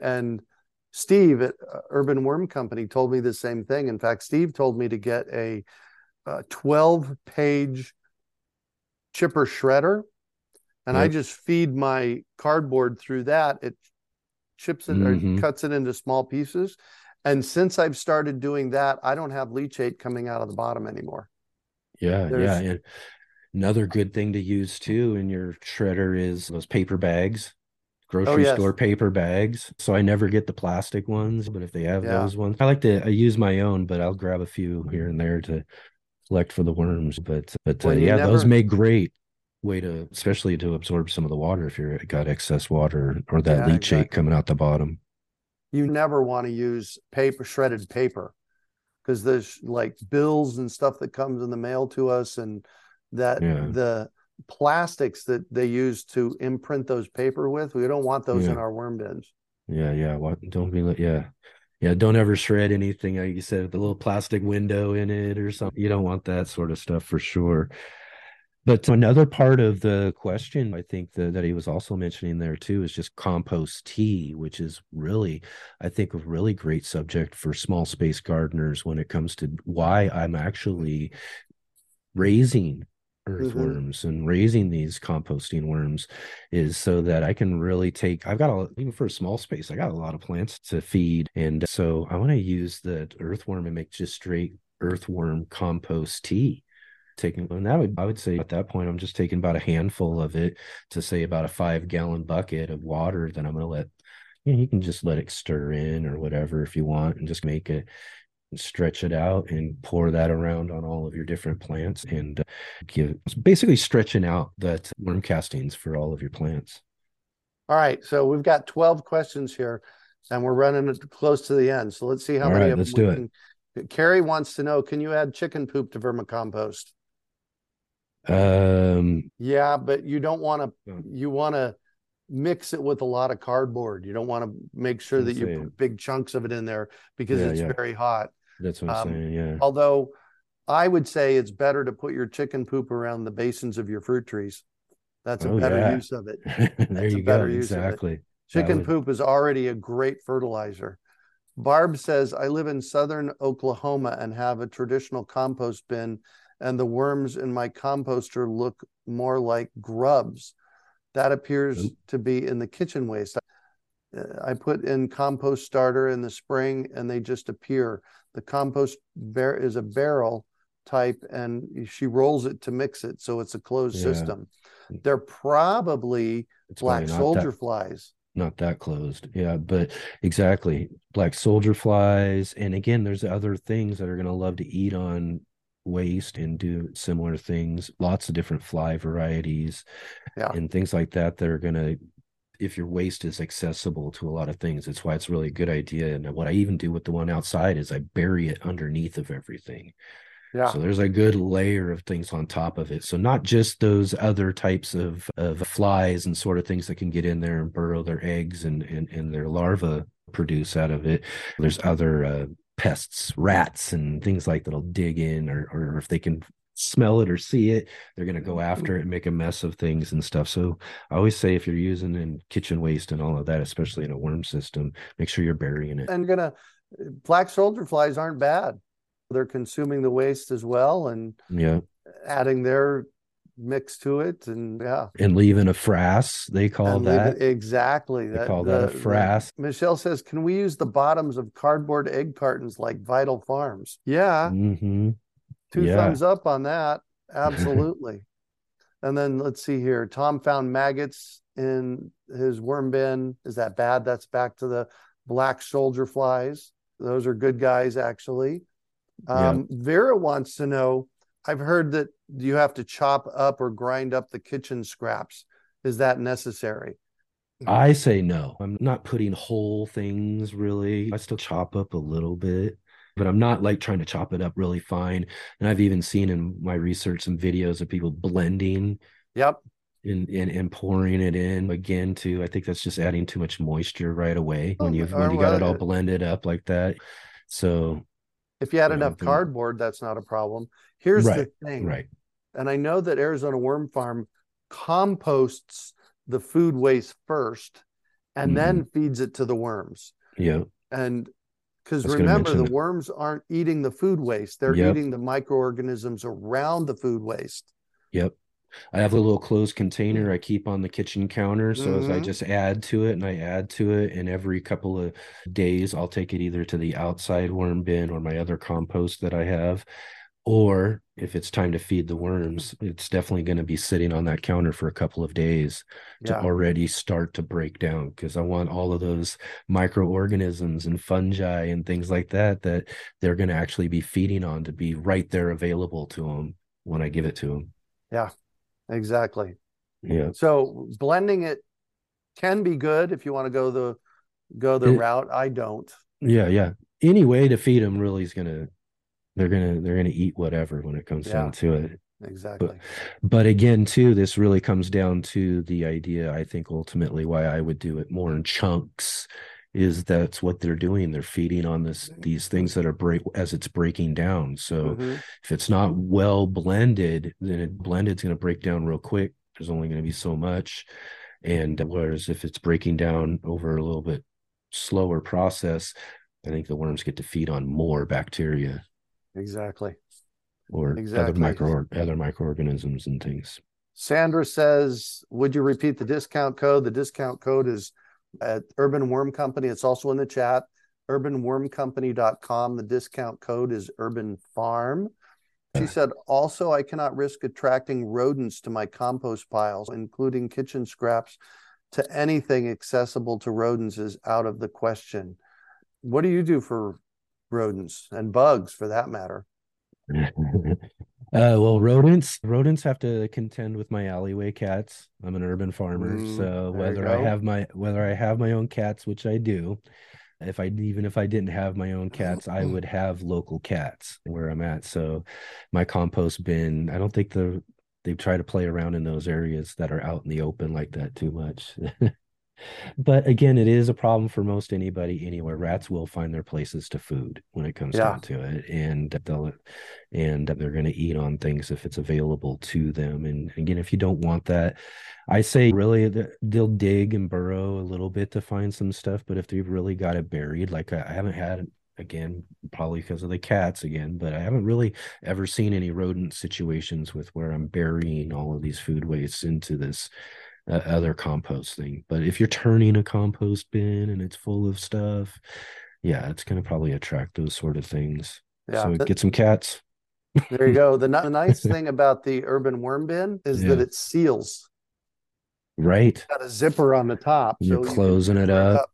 and steve at uh, urban worm company told me the same thing in fact steve told me to get a a 12 page chipper shredder and. I just feed my cardboard through that. It chips it mm-hmm. or cuts it into small pieces. And since I've started doing that, I don't have leachate coming out of the bottom anymore. Yeah, There's... yeah. And another good thing to use too in your shredder is those paper bags, grocery oh, yes. store paper bags. So I never get the plastic ones, but if they have yeah. those ones, I like to I use my own, but I'll grab a few here and there to collect for the worms. But but uh, yeah, never... those make great way to, especially to absorb some of the water if you're got excess water or that yeah, leachate exactly. coming out the bottom. You never want to use paper, shredded paper, because there's like bills and stuff that comes in the mail to us, and that yeah. the plastics that they use to imprint those paper with, we don't want those yeah. in our worm bins. Yeah, yeah. What? Don't be like yeah yeah, don't ever shred anything like you said with a little plastic window in it or something. You don't want that sort of stuff for sure. But another part of the question, I think the, that he was also mentioning there too, is just compost tea, which is really, I think, a really great subject for small space gardeners when it comes to why I'm actually raising. Earthworms mm-hmm. and raising these composting worms is so that I can really take I've got a even for a small space I got a lot of plants to feed. And so I want to use the earthworm and make just straight earthworm compost tea. Taking and that would I would say at that point I'm just taking about a handful of it to say about a 5 gallon bucket of water that I'm going to let you, know, you can just let it stir in or whatever if you want and just make it stretch it out and pour that around on all of your different plants and uh, give basically stretching out that worm castings for all of your plants. All right. So we've got 12 questions here and we're running close to the end. So let's see how all many right, let's do can... it. Carrie wants to know, can you add chicken poop to vermicompost? Um yeah, but you don't want to you want to mix it with a lot of cardboard. You don't want to make sure that you put big chunks of it in there because yeah, it's yeah. very hot. That's what I'm um, saying. Yeah. Although I would say it's better to put your chicken poop around the basins of your fruit trees. That's a oh, better yeah. use of it. (laughs) there you go. Exactly. Chicken would... poop is already a great fertilizer. Barb says, I live in southern Oklahoma and have a traditional compost bin, and the worms in my composter look more like grubs. That appears Ooh. to be in the kitchen waste. I put in compost starter in the spring and they just appear. The compost bar- is a barrel type and she rolls it to mix it. So it's a closed yeah. system. They're probably it's black soldier that, flies. Not that closed. Yeah. But exactly. Black soldier flies. And again, there's other things that are going to love to eat on waste and do similar things lots of different fly varieties yeah. and things like that that are going to if your waste is accessible to a lot of things it's why it's really a good idea and what i even do with the one outside is i bury it underneath of everything Yeah. So there's a good layer of things on top of it. So not just those other types of, of flies and sort of things that can get in there and burrow their eggs and, and, and their larvae produce out of it. There's other uh, pests, rats and things like that'll dig in or, or if they can smell it or see it, they're going to go after it and make a mess of things and stuff. So I always say if you're using in kitchen waste and all of that, especially in a worm system, make sure you're burying it. And gonna black soldier flies aren't bad. They're consuming the waste as well and yeah, adding their mix to it and yeah and leaving a frass they call and that it, exactly they that, call that a frass the, michelle says can we use the bottoms of cardboard egg cartons like vital farms yeah mm-hmm. Two yeah. thumbs up on that (laughs) absolutely and then let's see here tom found maggots in his worm bin is that bad that's back to the black soldier flies those are good guys actually um, yeah. vera wants to know I've heard that you have to chop up or grind up the kitchen scraps. Is that necessary? I say no. I'm not putting whole things really. I still chop up a little bit, but I'm not like trying to chop it up really fine. And I've even seen in my research some videos of people blending. Yep. And, and, and pouring it in again too. I think that's just adding too much moisture right away when oh, you've when you got it all blended up like that. So if you had enough cardboard, that's not a problem. Here's right, the thing. Right. And I know that Arizona Worm Farm composts the food waste first and mm-hmm. then feeds it to the worms. Yeah. And because remember, the worms aren't eating the food waste, they're yep. eating the microorganisms around the food waste. Yep. I have a little closed container I keep on the kitchen counter. So mm-hmm. as I mm-hmm. just add to it and I add to it, and every couple of days, I'll take it either to the outside worm bin or my other compost that I have or if it's time to feed the worms it's definitely going to be sitting on that counter for a couple of days to already start to break down because i want all of those microorganisms and fungi and things like that that they're going to actually be feeding on to be right there available to them when i give it to them yeah exactly. Yeah. So blending it can be good if you want to go the go the it, route. I don't. Yeah yeah. Any way to feed them really is going to they're gonna they're gonna eat whatever when it comes yeah, down to it. Exactly. but, but again too this really comes down to the idea i think ultimately why i would do it more in chunks is that's what they're doing. They're feeding on this these things that are break as it's breaking down. So mm-hmm. if it's not well blended then it blended's going to break down real quick. There's only going to be so much. And whereas if it's breaking down over a little bit slower process i think the worms get to feed on more bacteria Exactly. Or exactly. other micro other microorganisms and things. Sandra says, would you repeat the discount code? The discount code is at Urban Worm Company. It's also in the chat. Urbanwormcompany.com. The discount code is Urban Farm. She said, also, I cannot risk attracting rodents to my compost piles, including kitchen scraps, to anything accessible to rodents is out of the question. What do you do for rodents and bugs for that matter. (laughs) uh, well, rodents rodents have to contend with my alleyway cats. I'm an urban farmer, mm, so whether I have my whether I have my own cats, which I do, if I even if I didn't have my own cats, I would have local cats where I'm at. So my compost bin, I don't think the they try to play around in those areas that are out in the open like that too much. (laughs) but again, it is a problem for most anybody anywhere. Rats will find their places to food when it comes yeah. down to it, and they'll and they're going to eat on things if it's available to them. And again, if you don't want that, I say really they'll dig and burrow a little bit to find some stuff. But if they've really got it buried, like I haven't had again probably because of the cats again but i haven't really ever seen any rodent situations with where i'm burying all of these food wastes into this uh, other composting. But if you're turning a compost bin and it's full of stuff, yeah, it's going to probably attract those sort of things. Yeah, so get some cats. there you go. The, the nice (laughs) thing about the urban worm bin is yeah. that it seals. Right. It's got a zipper on the top. You're so closing you it up. up.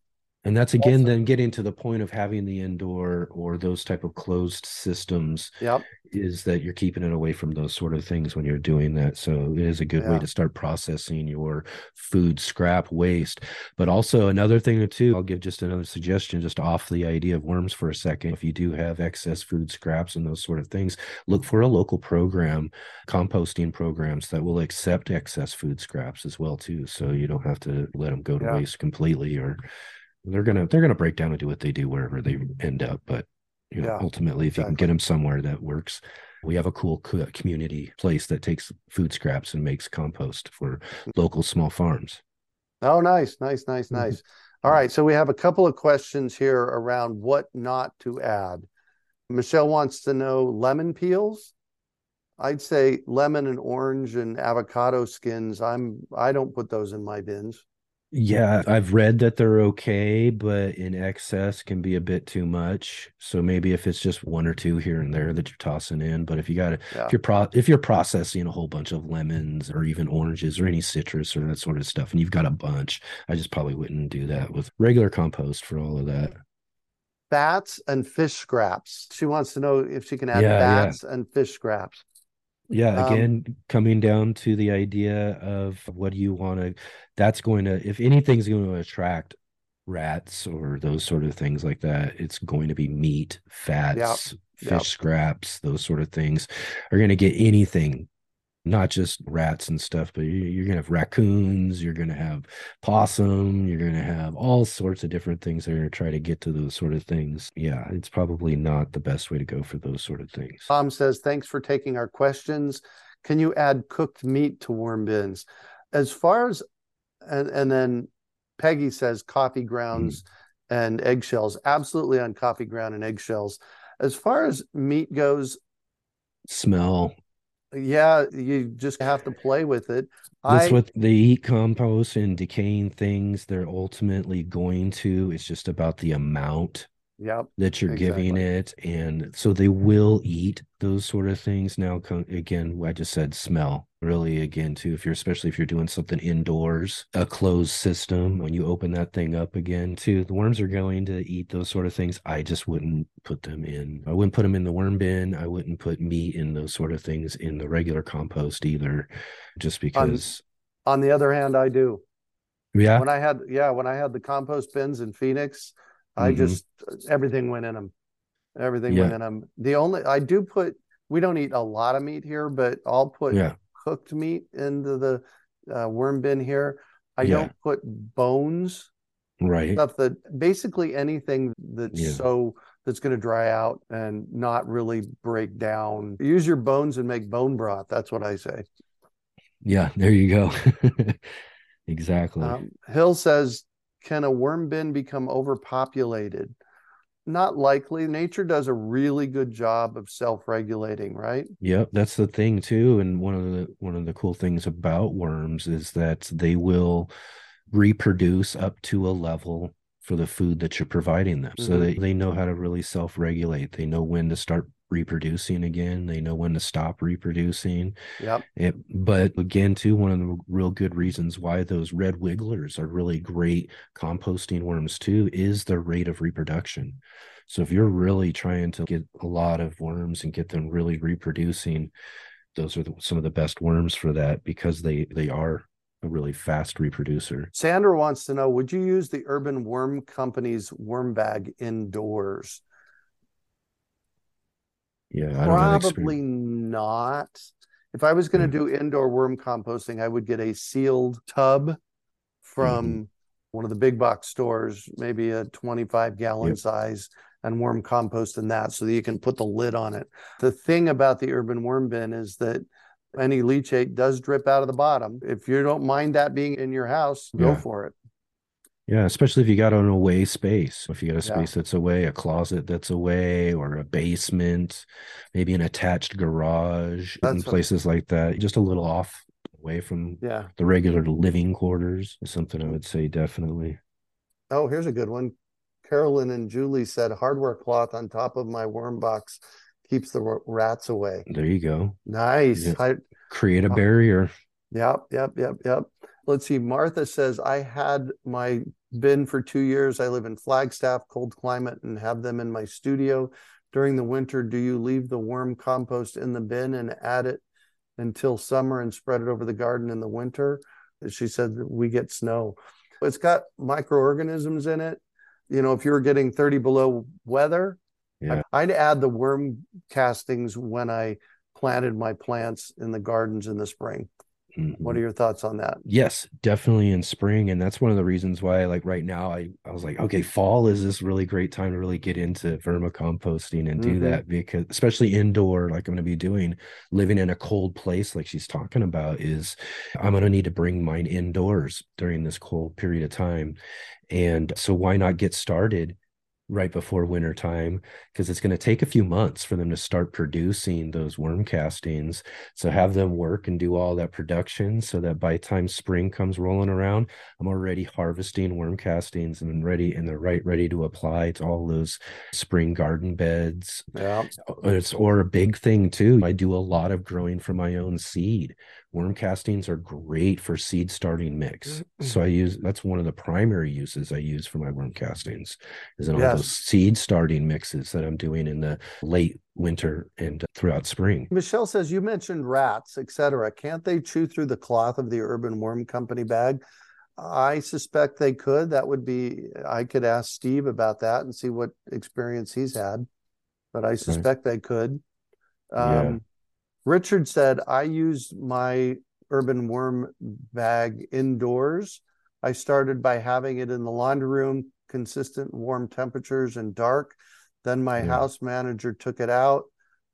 And that's again then getting to the point of having the indoor or those type of closed systems yep. is that you're keeping it away from those sort of things when you're doing that. So it is a good Yeah. way to start processing your food scrap waste. But also another thing too i'll give just another suggestion just off the idea of worms for a second. If you do have excess food scraps and those sort of things look for a local program composting programs that will accept excess food scraps as well too so you don't have to let them go to Yeah. waste completely or they're gonna they're gonna break down and do what they do wherever they end up but you know Yeah, ultimately if you can get them somewhere that works we have a cool community place that takes food scraps and makes compost for local small farms Oh, nice, nice, nice, Mhm. nice. All right, so we have a couple of questions here around what not to add. Michelle wants to know lemon peels. I'd say lemon and orange and avocado skins. I'm I don't put those in my bins. Yeah i've read that they're okay but in excess can be a bit too much so maybe if it's just one or two here and there that you're tossing in but if you got to Yeah. if you're pro if you're processing a whole bunch of lemons or even oranges or any citrus or that sort of stuff and you've got a bunch i just probably wouldn't do that with regular compost for all of that Bats and fish scraps. She wants to know if she can add Yeah, yeah. and fish scraps. Yeah, Um, again, coming down to the idea of what do you want to, that's going to, if anything's going to attract rats or those sort of things like that, it's going to be meat, fats, fish yep. scraps, those sort of things are going to get anything, not just rats and stuff, but you- you're going to have raccoons, you're going to have possum, you're going to have all sorts of different things that are going to try to get to those sort of things. Yeah, it's probably not the best way to go for those sort of things. Tom says, thanks for taking our questions. Can you add cooked meat to worm bins? As far as, and, and then Peggy says coffee grounds mm. and eggshells, absolutely on coffee ground and eggshells. As far as meat goes, Smell, yeah, you just have to play with it. That's I, what they eat compost and decaying things. They're ultimately going to. It's just about the amount yep, that you're giving it, and so they will eat those sort of things. Now, again, I just said smell. Really, again, too. If you're especially if you're doing something indoors, a closed system, when you open that thing up again, too, the worms are going to eat those sort of things. I just wouldn't put them in. I wouldn't put them in the worm bin. I wouldn't put meat in those sort of things in the regular compost either, just because. on the other hand, I do. Yeah. When I had, yeah, when I had the compost bins in Phoenix, I Mhm. just, everything went in them. Everything went in them. The only, I do put, we don't eat a lot of meat here, but I'll put Yeah. cooked meat into the uh, worm bin here. I Yeah. don't put bones, Right. stuff that basically anything that's Yeah. so that's going to dry out and not really break down. Use your bones and make bone broth. That's what I say. Yeah. There you go. (laughs) exactly. Um, Hill says, can a worm bin become overpopulated? Not likely. Nature does a really good job of self-regulating, right? Yep, that's the thing too. And one of the one of the cool things about worms is that they will reproduce up to a level for the food that you're providing them. So Mhm. they, they know how to really self-regulate. They know when to start reproducing again. They know when to stop reproducing. Yep. It, but again, too, one of the real good reasons why those red wigglers are really great composting worms too is their rate of reproduction. So if you're really trying to get a lot of worms and get them really reproducing, those are the, some of the best worms for that because they they are a really fast reproducer. Sandra wants to know, would you use the Urban Worm Company's worm bag indoors? Yeah, I don't have Probably experience. not. If I was going to Yeah. do indoor worm composting, I would get a sealed tub from Mm-hmm. one of the big box stores, maybe a 25 gallon Yep. size, and worm compost in that so that you can put the lid on it. The thing about the urban worm bin is that any leachate does drip out of the bottom. If you don't mind that being in your house, go Yeah. for it. Yeah, especially if you got an away space. If you got a Yeah. space that's away, a closet that's away, or a basement, maybe an attached garage, That's places like that, just a little off away from Yeah. the regular living quarters is something I would say definitely. Oh, here's a good one. Carolyn and Julie said hardware cloth on top of my worm box keeps the rats away. There you go. Nice. Yeah. I, Create a Oh. barrier. Yep, yep, yep, yep. let's see. Martha says, I had my bin for two years. I live in Flagstaff, cold climate, and have them in my studio. During the winter, do you leave the worm compost in the bin and add it until summer and spread it over the garden in the winter? She said, We get snow. It's got microorganisms in it. You know, if you're getting 30 below weather, yeah. I'd add the worm castings when I planted my plants in the gardens in the spring. Mm-hmm. What are your thoughts on that? Yes, definitely in spring. And that's one of the reasons why, like right now, I, I was like, okay, fall is this really great time to really get into vermicomposting and do mm-hmm. that because, especially indoor, like I'm going to be doing, living in a cold place, like she's talking about, is I'm going to need to bring mine indoors during this cold period of time. And so, why not get started right before winter time because it's going to take a few months for them to start producing those worm castings. So have them work and do all that production so that by time spring comes rolling around i'm already harvesting worm castings and ready and they're right ready to apply to all those spring garden beds. Yeah. Oh, it's or a big thing too i do a lot of growing from my own seed worm castings are great for seed starting mix. Mm-hmm. so i use that's one of the primary uses i use for my worm castings is in all those seed starting mixes that i'm doing in the late winter and throughout spring. Michelle says you mentioned rats etc can't they chew through the cloth of the urban worm company bag? I suspect they could. That would be i could ask steve about that and see what experience he's had but i suspect right. they could. Um, yeah. Richard said, I use my urban worm bag indoors. I started by having it in the laundry room, consistent warm temperatures and dark. Then my yeah. house manager took it out.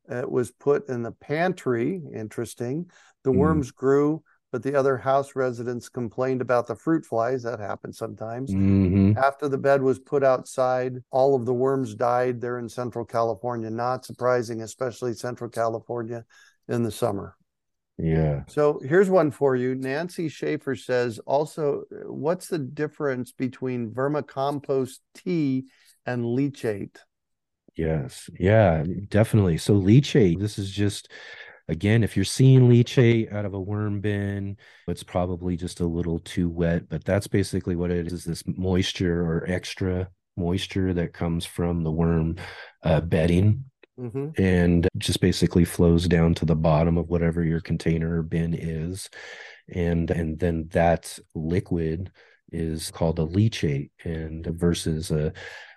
It was put in the pantry. Interesting. The mm. worms grew, but the other house residents complained about the fruit flies. That happens sometimes. Mm-hmm. After the bed was put outside, all of the worms died there in Central California. Not surprising, especially Central California in the summer. Yeah. So here's one for you. Nancy Schaefer says also, what's the difference between vermicompost tea and leachate? Yes. Yeah, definitely. So leachate, this is just again, if you're seeing leachate out of a worm bin, it's probably just a little too wet, but that's basically what it is, this moisture or extra moisture that comes from the worm uh, bedding Mm-hmm. and just basically flows down to the bottom of whatever your container or bin is and and then that liquid is called a leachate and versus a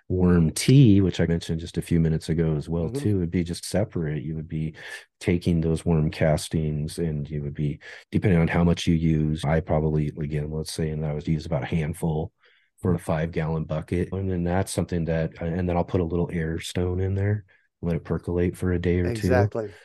worm tea which i mentioned just a few minutes ago as well mm-hmm. too would be just separate you would be taking those worm castings and you would be depending on how much you use i probably again let's say and i was use about a handful for a five gallon bucket and then that's something that and then i'll put a little air stone in there let it percolate for a day or exactly. two. Exactly.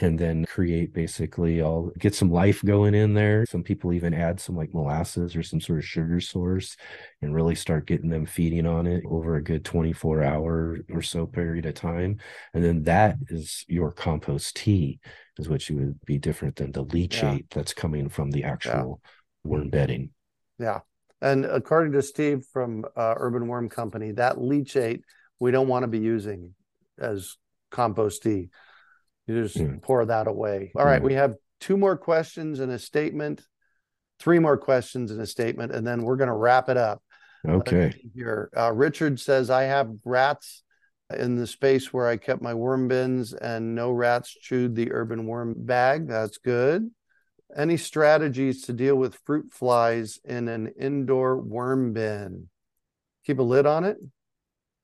And then create basically, I'll get some life going in there. Some people even add some like molasses or some sort of sugar source and really start getting them feeding on it over a good 24 hour or so period of time. And then that is your compost tea, is what you would be different than the leachate yeah. that's coming from the actual yeah. worm bedding. Yeah. And according to Steve from uh, Urban Worm Company, that leachate we don't want to be using as compost tea. You just mm. pour that away. All mm. right, we have two more questions and a statement, three more questions and a statement, and then we're going to wrap it up. Okay. Here, uh, Richard says I have rats in the space where I kept my worm bins, and no rats chewed the urban worm bag. That's good. Any strategies to deal with fruit flies in an indoor worm bin? Keep a lid on it.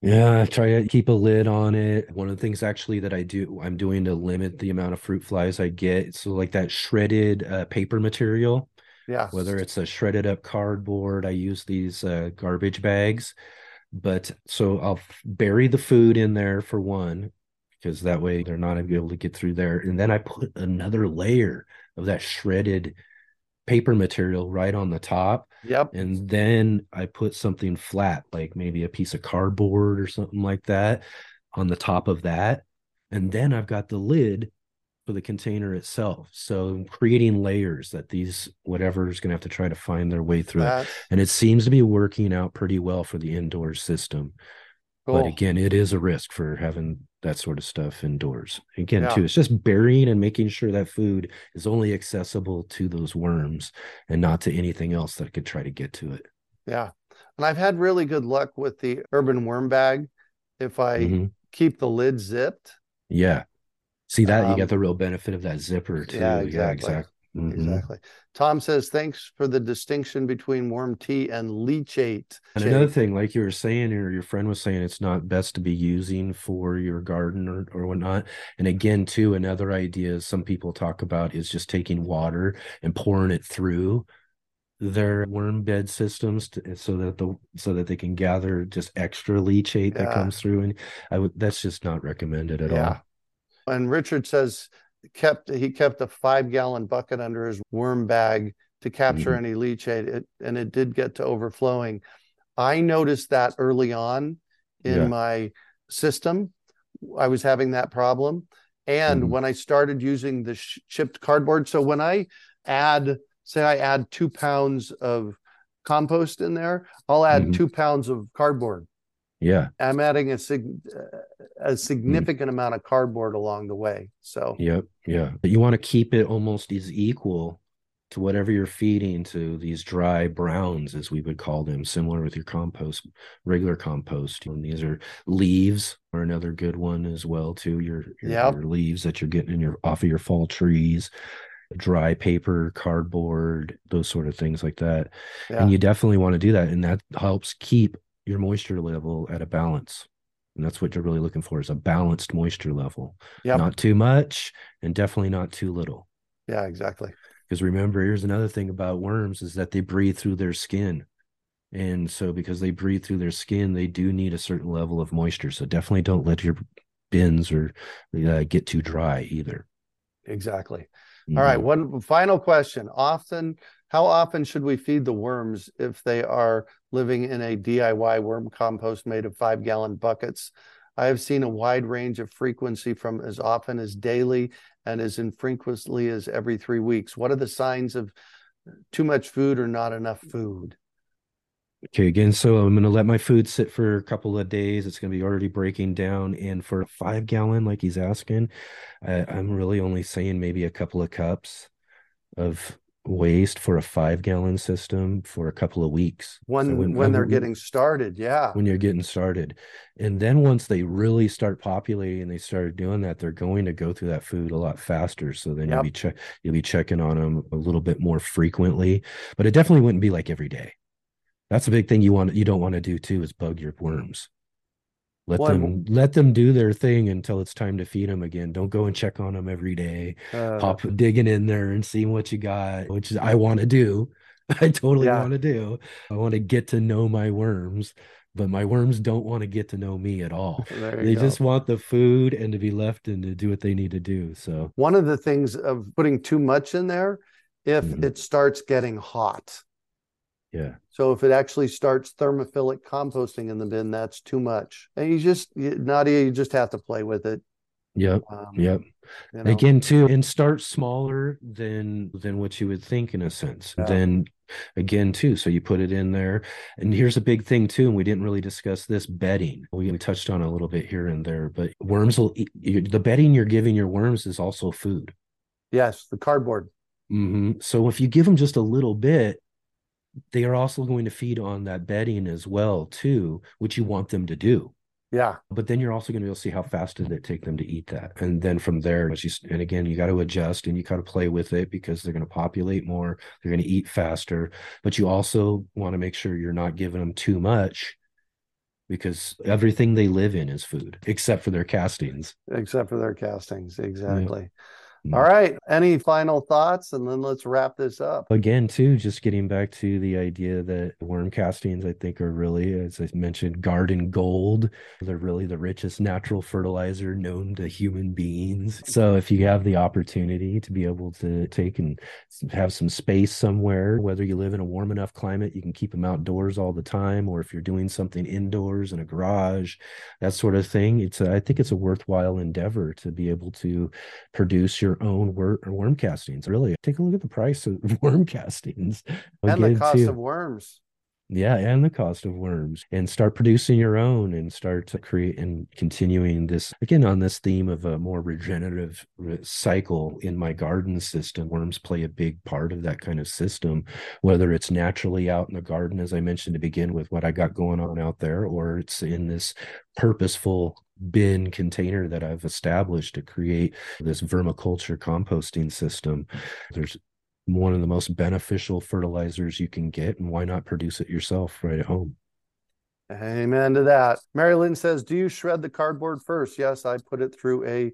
Yeah, I try to keep a lid on it. One of the things actually that I do, I'm doing to limit the amount of fruit flies I get. So, like that shredded uh, paper material. Yeah. Whether it's a shredded up cardboard, I use these uh, garbage bags. But so I'll bury the food in there for one, because that way they're not able to get through there. And then I put another layer of that shredded paper material right on the top. Yep. And then I put something flat, like maybe a piece of cardboard or something like that on the top of that. And then I've got the lid for the container itself. So I'm creating layers that these whatever is going to have to try to find their way through. It. And it seems to be working out pretty well for the indoor system. Cool. But again, it is a risk for having that sort of stuff indoors. Again, Yeah. too, it's just burying and making sure that food is only accessible to those worms and not to anything else that could try to get to it. Yeah. And I've had really good luck with the urban worm bag. If I Mhm. keep the lid zipped, Yeah. See that you Um, get the real benefit of that zipper too. yeah, exactly. exact- Mhm. exactly. Tom says, thanks for the distinction between worm tea and leachate. And another thing, like you were saying, or your friend was saying, it's not best to be using for your garden or, or whatnot. And again, too, another idea some people talk about is just taking water and pouring it through their worm bed systems to, so that the so that they can gather just extra leachate that comes through. And I would that's just not recommended at Yeah. all. And Richard says kept he kept a five gallon bucket under his worm bag to capture Mhm. any leachate, it, and it did get to overflowing. I noticed that early on in Yeah. my system. I was having that problem. And Mhm. when I started using the sh- chipped cardboard, so when I add, say, I add two pounds of compost in there, I'll add Mhm. two pounds of cardboard. Yeah. I'm adding a sig- a mm. significant amount of cardboard along the way. So Yep. Yeah. But you want to keep it almost as equal to whatever you're feeding to these dry browns, as we would call them, similar with your compost, regular compost. And these are leaves are another good one as well, too. Your, your, Yep. your leaves that you're getting in your off of your fall trees, dry paper, cardboard, those sort of things like that. yeah, And you definitely want to do that. And that helps keep your moisture level at a balance. And that's what you're really looking for is a balanced moisture level. Yep. Not too much and definitely not too little. yeah, exactly. Because remember, here's another thing about worms is that they breathe through their skin. And so because they breathe through their skin, they do need a certain level of moisture. So definitely don't let your bins or uh, get too dry either. Exactly. All right. One final question. Often, how often should we feed the worms if they are living in a DIY worm compost made of five gallon buckets? I have seen a wide range of frequency from as often as daily and as infrequently as every three weeks. What are the signs of too much food or not enough food? Okay, again, so I'm going to let my food sit for a couple of days. It's going to be already breaking down. And for a five gallon, like he's asking, I, I'm really only saying maybe a couple of cups of waste for a five gallon system for a couple of weeks. So When when, they're wouldn't- getting started, yeah. when you're getting started. And then once they really start populating and they start doing that, they're going to go through that food a lot faster. So then Yep. you'll be check you'll be checking on them a little bit more frequently. But it definitely wouldn't be like every day. That's a big thing you want you don't want to do too is bug your worms. Let Well, them let them do their thing until it's time to feed them again. Don't go and check on them every day. Uh, Pop digging in there and seeing what you got, which is I want to do. (laughs) I totally Yeah. want to do. I want to get to know my worms, but my worms don't want to get to know me at all. They go. just want the food and to be left and to do what they need to do. So One of the things of putting too much in there, if Mhm. it starts getting hot. Yeah. So if it actually starts thermophilic composting in the bin, that's too much. And you just, you, Nadia, you just have to play with it. Yep. Um, Yep. you know. again too and start smaller than than what you would think in a sense Yeah. then again too so you put it in there and here's a big thing too and we didn't really discuss this bedding we we touched on a little bit here and there but worms will eat you- the bedding you're giving your worms is also food Yes, the cardboard. hmm So if you give them just a little bit, they are also going to feed on that bedding as well too, which you want them to do. Yeah. But then you're also going to be able to see how fast did it take them to eat that, and then from there, as you, and again, you got to adjust and you got to play with it because they're going to populate more, they're going to eat faster. But you also want to make sure you're not giving them too much, because everything they live in is food except for their castings. Except for their castings. Exactly. Mm. All mm. right. Any final thoughts? And then let's wrap this up. again too just getting back to the idea that worm castings i think are really as i mentioned garden gold they're really the richest natural fertilizer known to human beings so if you have the opportunity to be able to take and have some space somewhere whether you live in a warm enough climate you can keep them outdoors all the time or if you're doing something indoors in a garage that sort of thing it's a, i think it's a worthwhile endeavor to be able to produce your own wor- worm castings. Really, take a look at the price of (laughs) worm castings. And the cost too. of worms. Yeah, and the cost of worms, and start producing your own, and start to create and continuing this again on this theme of a more regenerative uh, cycle in my garden system. Worms play a big part of that kind of system, whether it's naturally out in the garden, as I mentioned to begin with, what I got going on out there, or it's in this purposeful bin container that I've established to create this vermiculture composting system. There's one of the most beneficial fertilizers you can get, and why not produce it yourself right at home? Amen to that. Mary Lynn says, "Do you shred the cardboard first? Yes, I put it through a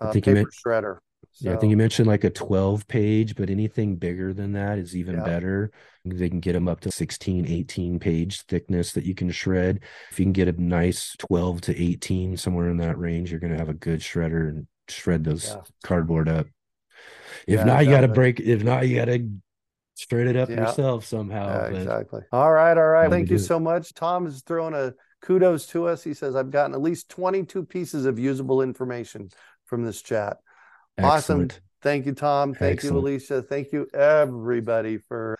uh, paper meant, shredder. So, yeah, I think you mentioned like a 12 page, but anything bigger than that is even yeah. better. They can get them up to 16, 18 page thickness that you can shred. If you can get a nice 12 to 18, somewhere in that range, you're going to have a good shredder and shred those yeah. cardboard up. If yeah, not, you got to break. If not, you got to straight it up yeah. yourself somehow. Yeah, exactly. All right, all right. Thank you so much. Tom is throwing a kudos to us. He says, "I've gotten at least 22 pieces of usable information from this chat." Excellent. Awesome. Thank you, Tom. Thank Excellent. you, Alicia. Thank you, everybody, for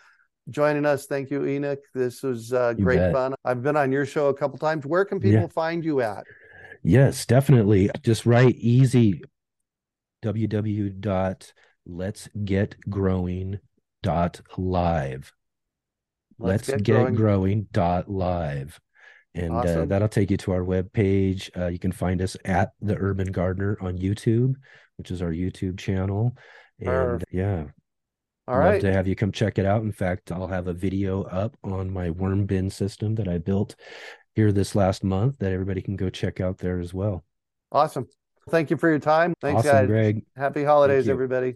joining us. Thank you, Enoch. This was uh, great fun. I've been on your show a couple times. Where can people yeah. find you at? Yes, definitely. Just write easy www let's get growing dot live. Let's, let's get, get, growing. dot live. And uh, awesome. uh, that'll take you to our web page uh, you can find us at the urban gardener on youtube which is our youtube channel. And Perfect. yeah. All I'd right. love to have you come check it out. In fact i'll have a video up on my worm bin system that i built here this last month that everybody can go check out there as well. Awesome. Thank you for your time. Thanks awesome, guys. Greg. Happy holidays everybody